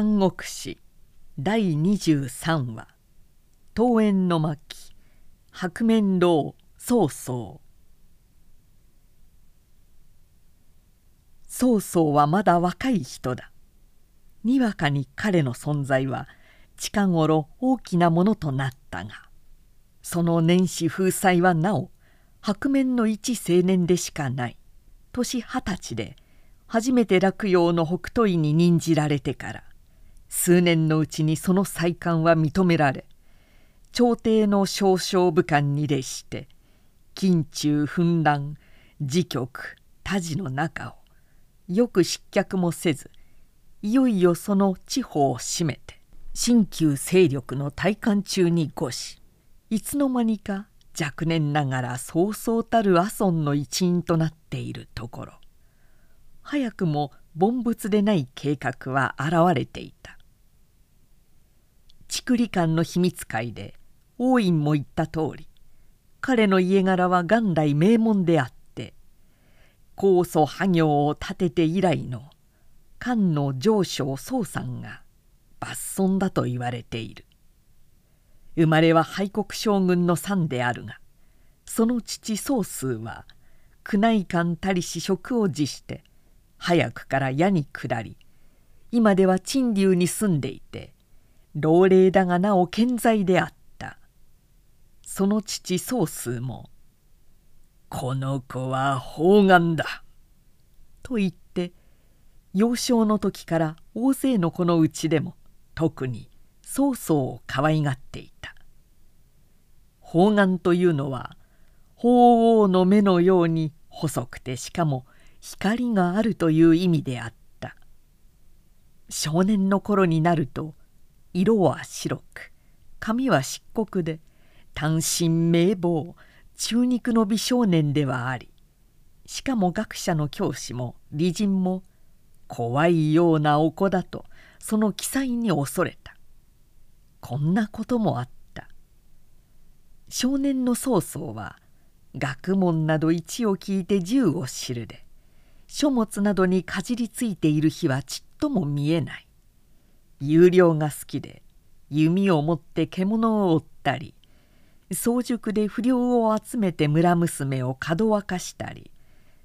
三国史第23話「桃園の巻白面楼曹操」曹操はまだ若い人だ。にわかに彼の存在は近頃大きなものとなったがその年始風采はなお白面の一青年でしかない年二十歳で初めて洛陽の北斗院に任じられてから数年のうちにその再官は認められ朝廷の少将武官に列して近中紛乱自局他事の中をよく失脚もせずいよいよその地方を占めて新旧勢力の大官中に誤しいつの間にか若年ながらそうそうたる阿孫の一員となっているところ。早くも凡物でない計画は現れていた。竹里館の秘密会で王院も言った通り彼の家柄は元来名門であって高祖破行を立てて以来の漢の上昇宗さんが抜尊だと言われている。生まれは廃国将軍の孫であるがその父宗数は宮内官たりし職を辞して早くから矢に下り今では陳留に住んでいて老齢だがなお健在であった。その父宗数も「この子は方眼だ」と言って幼少の時から大勢の子のうちでも特に曹操を可愛がっていた。方眼というのは鳳凰の目のように細くてしかも光があるという意味であった。少年の頃になると色は白く髪は漆黒で単身名望中肉の美少年ではありしかも学者の教師も美人も怖いようなお子だとその記載に恐れた。こんなこともあった。少年の曹操は学問など一を聞いて十を知るで書物などにかじりついている日はちっとも見えない。有料が好きで弓を持って獣を追ったり早熟で不良を集めて村娘をかどわかしたり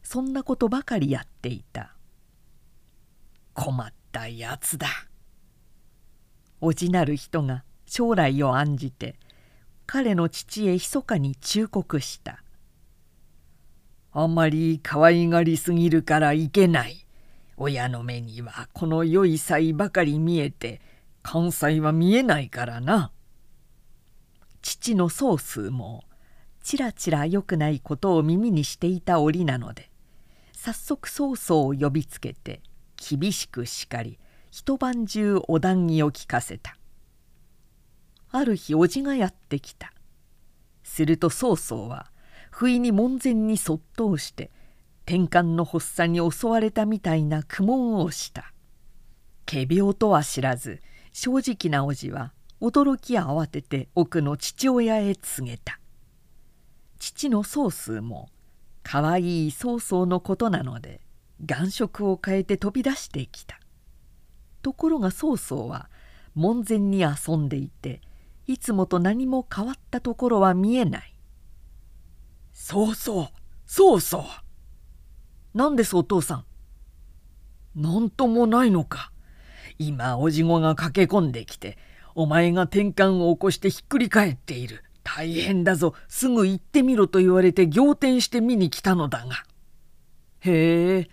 そんなことばかりやっていた。困ったやつだ。おじなる人が将来を案じて彼の父へ密かに忠告した。あんまり可愛がりすぎるからいけない。親の目にはこの良い才ばかり見えて関西は見えないからな。父の宗数もちらちら良くないことを耳にしていた折なので早速曹操を呼びつけて厳しく叱り一晩中お談義を聞かせたある日叔父がやってきたすると曹操は不意に門前にそっと押して天幹の発作に襲われたみたいな苦悶をした。仮病とは知らず正直な叔父は驚き慌てて奥の父親へ告げた。父の宗数もかわいい曹操のことなので眼色を変えて飛び出してきた。ところが曹操は門前に遊んでいていつもと何も変わったところは見えない。そうそうそうそう何ですお父さん。何ともないのか。今おじごが駆け込んできてお前が転換を起こしてひっくり返っている。大変だぞ。すぐ行ってみろと言われて仰天して見に来たのだが。へえ。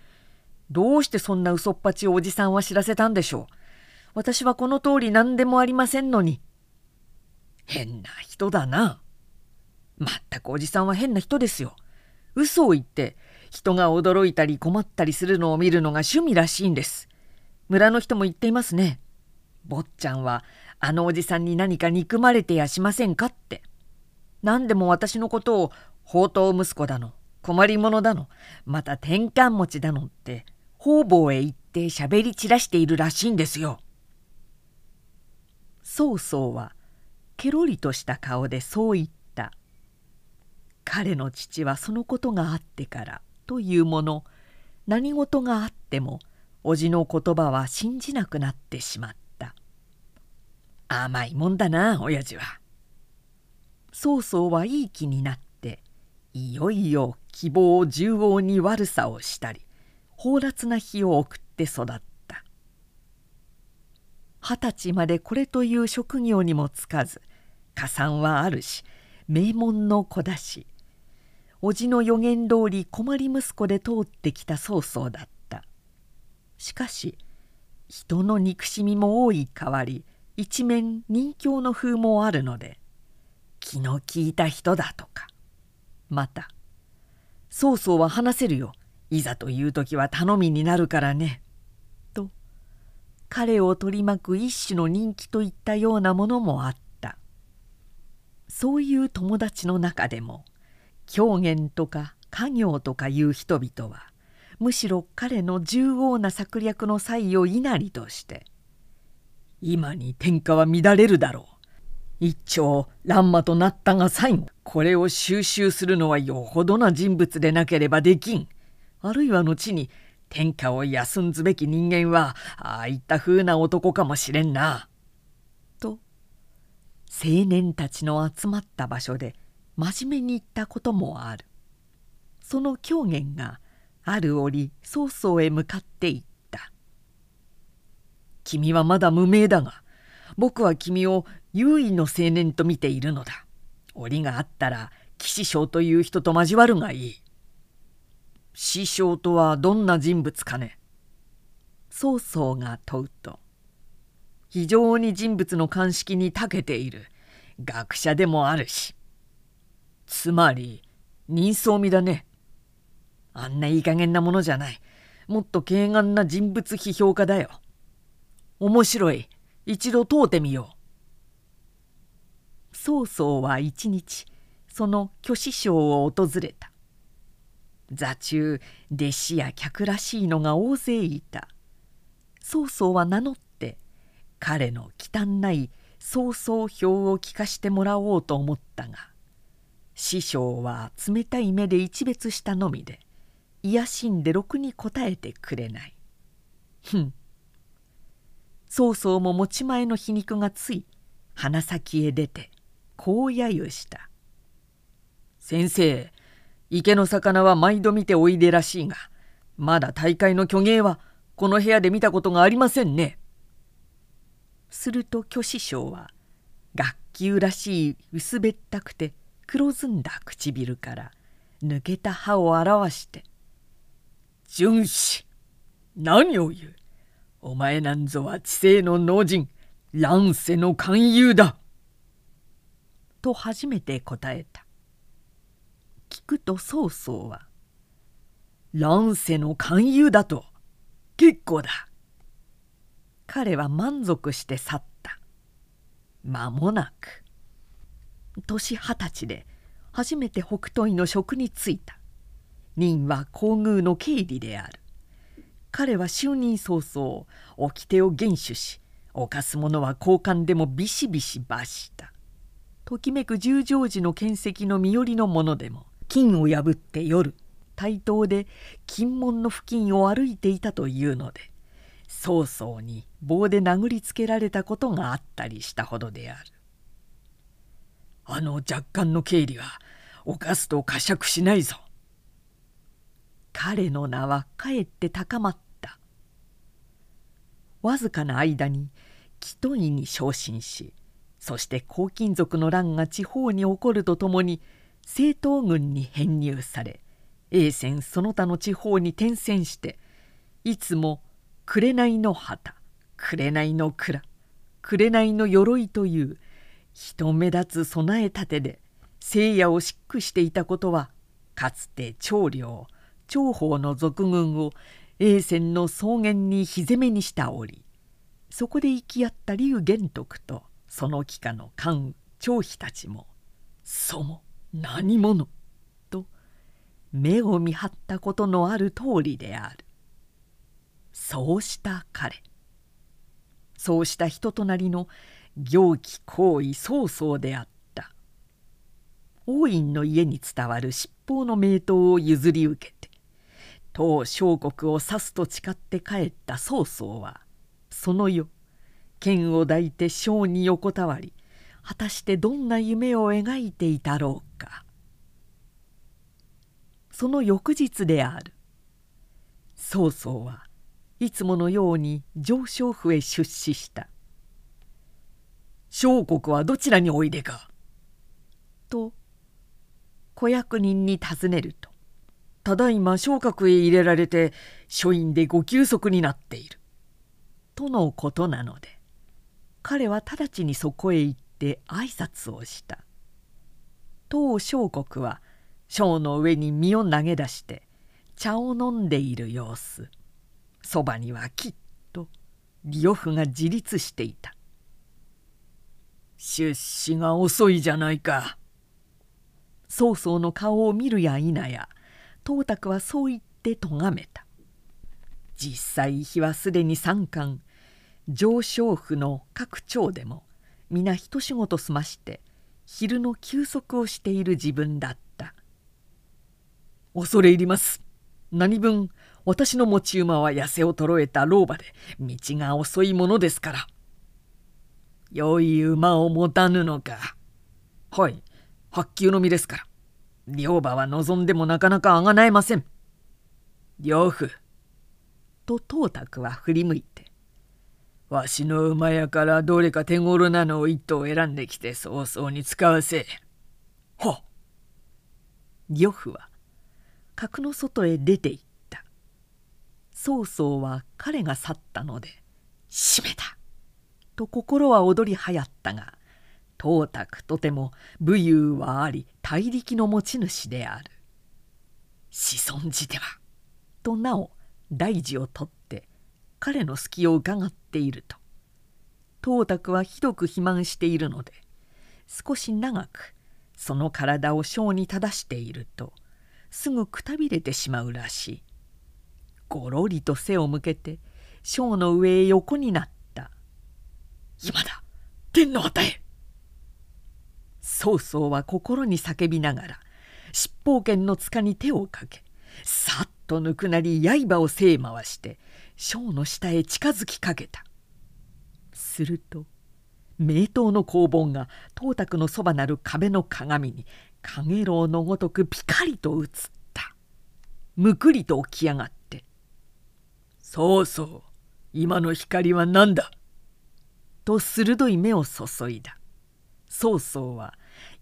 どうしてそんな嘘っぱちをおじさんは知らせたんでしょう。私はこの通り何でもありませんのに。変な人だな。まったくおじさんは変な人ですよ。嘘を言って人が驚いたり困ったりするのを見るのが趣味らしいんです。村の人も言っていますね。坊ちゃんはあのおじさんに何か憎まれてやしませんかって。何でも私のことを宝刀息子だの困り者だのまた転換持ちだのって方々へ行って喋り散らしているらしいんですよ。曹操はケロリとした顔でそう言った。彼の父はそのことがあってからというもの何事があっても叔父の言葉は信じなくなってしまった。甘いもんだな親父は。曹操はいい気になっていよいよ希望縦横に悪さをしたり放埓な日を送って育った二十歳までこれという職業にもつかず加算はあるし名門の子だし叔父の予言通り困り息子で通ってきた曹操だった。しかし人の憎しみも多い代わり一面人形の風もあるので気の利いた人だとか。また曹操は話せるよいざという時は頼みになるからね」と彼を取り巻く一種の人気といったようなものもあった。そういう友達の中でも狂言とか家業とかいう人々はむしろ彼の縦横な策略の際を稲荷として「今に天下は乱れるだろう一朝乱馬となったが最後これを収集するのはよほどな人物でなければできんあるいは後に天下を休んずべき人間はああいったふうな男かもしれんな。と青年たちの集まった場所で真面目に言ったこともあるその狂言がある折曹操へ向かって言った「君はまだ無名だが僕は君を優位の青年と見ているのだ。折があったら騎士将という人と交わるがいい。師匠とはどんな人物かね曹操が問うと非常に人物の鑑識に長けている学者でもあるしつまり人相味だね。あんないい加減なものじゃない。もっと軽眼な人物批評家だよ。面白い。一度問うてみよう。曹操は一日その虚子省を訪れた。座中弟子や客らしいのが大勢いた。曹操は名乗って彼の忌憚ない曹操評を聞かしてもらおうと思ったが師匠は冷たい目で一別したのみで癒しんでろくに答えてくれない。ふん。曹操も持ち前の皮肉がつい鼻先へ出てこう揶揄した「先生池の魚は毎度見ておいでらしいがまだ大会の虚芸はこの部屋で見たことがありませんね」すると虚子匠は学級らしい薄べったくて黒ずんだ唇から抜けた歯を表して「純子何を言うお前なんぞは知性の農人乱世の勧誘だ」と初めて答えた聞くと曹操は「乱世の勧誘だと結構だ」彼は満足して去った間もなく年二十歳で初めて北東の職に就いた。任は皇宮の経理である。彼は就任早々掟を厳守し犯す者は交換でもビシビシ罰した。ときめく十条寺の剣石の身寄りの者でも金を破って夜対等で金門の付近を歩いていたというので早々に棒で殴りつけられたことがあったりしたほどである。あの若干の経理は犯すと呵責しないぞ。彼の名はかえって高まった。わずかな間に木戸井に昇進しそして黄金族の乱が地方に起こるとともに政党軍に編入され永泉その他の地方に転戦していつも「紅の旗」「紅の蔵」「紅の鎧」という人目立つ備え立てで聖夜を漆喰していたことはかつて長領長宝の賊軍を永泉の草原に火攻めにした折そこで生き合った劉玄徳とその帰化の関張飛たちも「そも何者?」と目を見張ったことのある通りであるそうした彼そうした人となりの行基行為曹操であった。王院の家に伝わる七宝の名刀を譲り受けて当小国を指すと誓って帰った曹操はその夜剣を抱いて小に横たわり果たしてどんな夢を描いていたろうか。その翌日である。曹操はいつものように上昇府へ出資した「小国はどちらにおいでか?」と子役人に尋ねると「ただいま昇格へ入れられて書院でご休息になっている」とのことなので彼は直ちにそこへ行って挨拶をした。当小国は小の上に身を投げ出して茶を飲んでいる様子。そばにはきっと呂布が自立していた。出資が遅いじゃないか。曹操の顔を見るや否や董卓はそう言って咎めた。実際日はすでに三冠上昇府の各町でも皆一仕事済まして昼の休息をしている自分だった。恐れ入ります。何分私の持ち馬は痩せ衰えた老婆で道が遅いものですから。良い馬を持たぬのかはい白球の実ですから両馬は望んでもなかなかあがなえません両夫と董卓は振り向いてわしの馬やからどれか手頃なのを一頭選んできて早々に使わせ。はっ。呂布は角の外へ出て行った。曹操は彼が去ったので「閉めた!」と心は躍りはやったが董卓とても武勇はあり大力の持ち主である。子孫寺ではとなお大事を取って彼の隙を伺っていると董卓はひどく肥満しているので少し長くその体を小に正しているとすぐくたびれてしまうらしいごろりと背を向けて小の上へ横になった「今だ天の旗へ!」曹操は心に叫びながら七宝剣の塚に手をかけさっと抜くなり刃を背回して小の下へ近づきかけたすると名刀の工房が董卓のそばなる壁の鏡にかげろうのごとくピカリと映ったむくりと起き上がって「そうそう今の光は何だ?」と鋭い目を注いだ。曹操は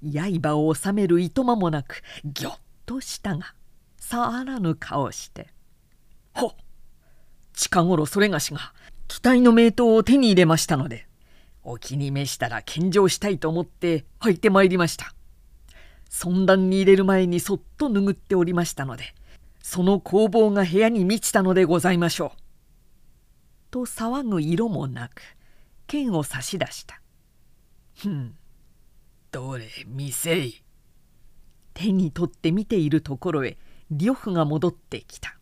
刃を収めるいとまもなくぎょっとしたがさあらぬ顔して「ほっ近頃それがしが期待の名刀を手に入れましたのでお気に召したら献上したいと思って履いてまいりました。尊壇に入れる前にそっと拭っておりましたのでその工房が部屋に満ちたのでございましょう。と騒ぐ色もなく剣を差し出した。ふん。どれ見せい。手に取って見ているところへ呂布が戻ってきた。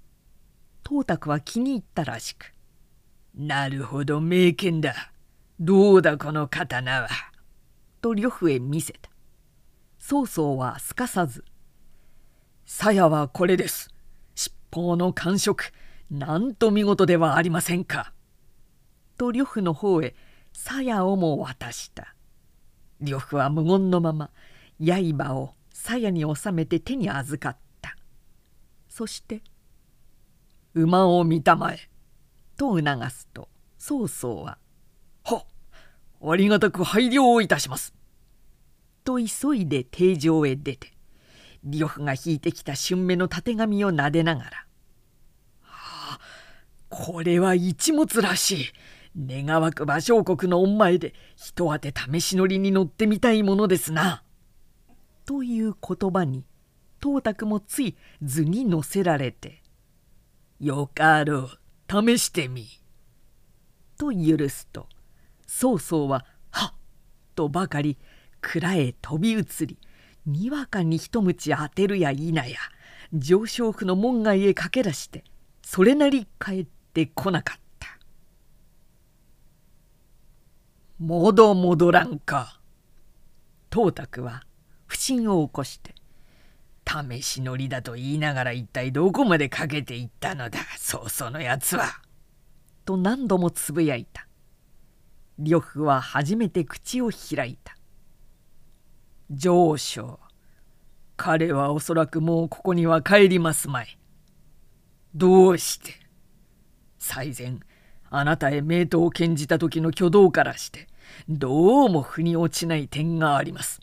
董卓は気に入ったらしく「なるほど名剣だ。どうだこの刀は」と呂布へ見せた。曹操はすかさず「鞘はこれです。七宝の感触なんと見事ではありませんか」と呂布の方へ鞘をも渡した。呂布は無言のまま刃を鞘に収めて手に預かった。そして「馬を見たまえ」と促すと曹操は「はっありがたく配慮をいたします」と急いで廷上へ出て呂布が引いてきた春目のたてがみをなでながら「はあこれは一物らしい。願わく馬小国の御前で一当て試し乗りに乗ってみたいものですな」という言葉に董卓もつい図に乗せられてよかろう試してみ」と許すと曹操は「はっ!」とばかり蔵へ飛び移りにわかに一鞭当てるや否や上昇府の門外へ駆け出してそれなり帰ってこなかった「もど戻らんか」董卓は不審を起こして試し乗りだと言いながら一体どこまでかけていったのだそうそのやつは。と何度もつぶやいた。呂布は初めて口を開いた「上昇彼はおそらくもうここには帰りますまい。どうして？最前あなたへ名刀を献じた時の挙動からしてどうも腑に落ちない点があります。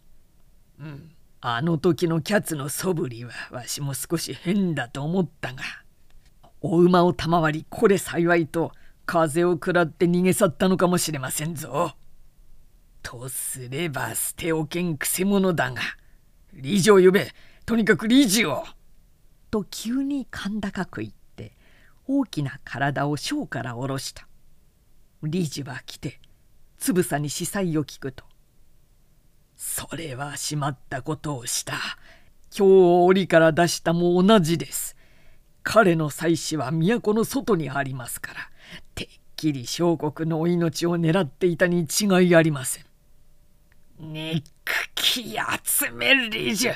うん、あの時のキャツの素振りはわしも少し変だと思ったがお馬を賜りこれ幸いと風を食らって逃げ去ったのかもしれませんぞ。とすれば捨ておけんくせ者だが理事を呼べとにかく理事を!」と急に甲高く言って大きな体を小から下ろした理事は来てつぶさに司祭を聞くと「それはしまったことをした。今日檻から出したも同じです。彼の妻子は都の外にありますからてっきり小国のお命を狙っていたに違いありません。憎き集める理事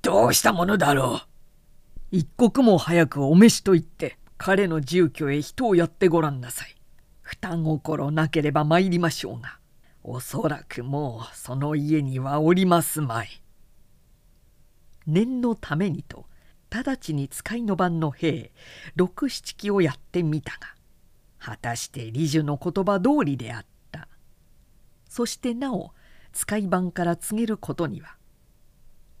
どうしたものだろう。一刻も早くお召しと言って彼の住居へ人をやってごらんなさい。双心なければ参りましょうがおそらくもうその家にはおりますまい。念のためにと直ちに使いの番の兵六七機をやってみたが果たして理樹の言葉通りであった。そしてなお使い番から告げることには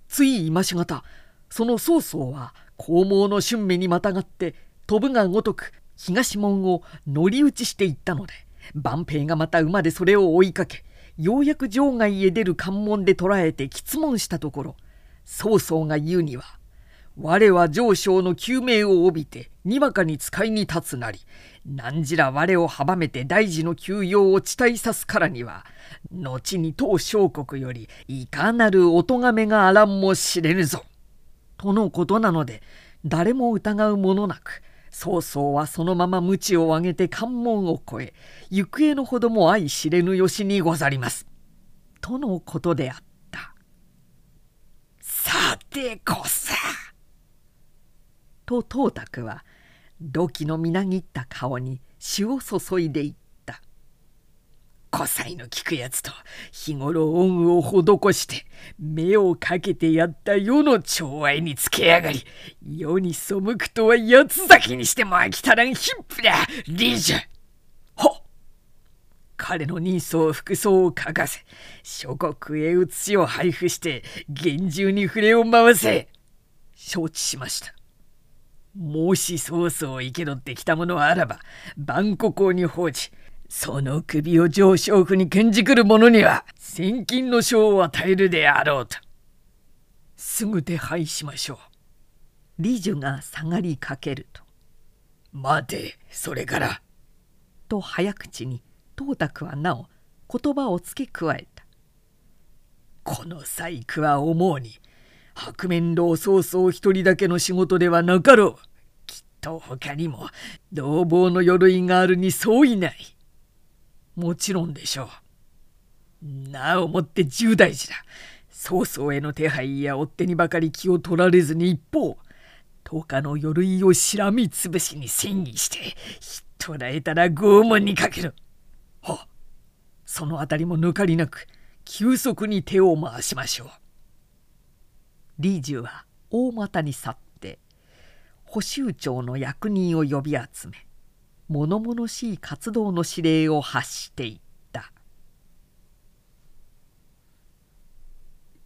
つい今しがたその曹操は黄毛の春目にまたがって飛ぶがごとく東門を乗り打ちしていったので万平がまた馬でそれを追いかけようやく場外へ出る関門で捕らえて詰問したところ曹操が言うには「我は上昇の救命を帯びてにわかに使いに立つなり何じら我を阻めて大事の休養を地帯さすからには後に当小国よりいかなるお咎めがあらんもしれぬぞ。とのことなので誰も疑うものなく曹操はそのまま鞭を上げて関門を越え行方のほども相知れぬよしにござります。とのことであった。さてこさ。と董卓は土器のみなぎった顔に詩を注いでいたた古才の聞くやつと日頃恩を施して目をかけてやった世の寵愛につけやがり世に背くとは八つ咲きにしても飽きたらんヒップだリージュほ彼の人相服装を書かせ諸国へ写しを配布して厳重に触れを回せ承知しました。もし曹操を生け取ってきたものあらば万国王に報じその首を上昇府に献じくる者には千金の賞を与えるであろうと。すぐ手配しましょう。李樹が下がりかけると「待てそれから」と早口に董卓はなお言葉を付け加えた「この細工は思うに白面老曹操一人だけの仕事ではなかろう。きっと他にも同房の鎧があるに相違ない。もちろんでしょう。なおもって重大事だ。曹操への手配や追手にばかり気を取られずに一方、十日の鎧をしらみつぶしに戦議して、捕らえたら拷問にかける。ほそのあたりも抜かりなく、急速に手を回しましょう。李寿は大股に去って補修長の役人を呼び集め物々しい活動の指令を発していた。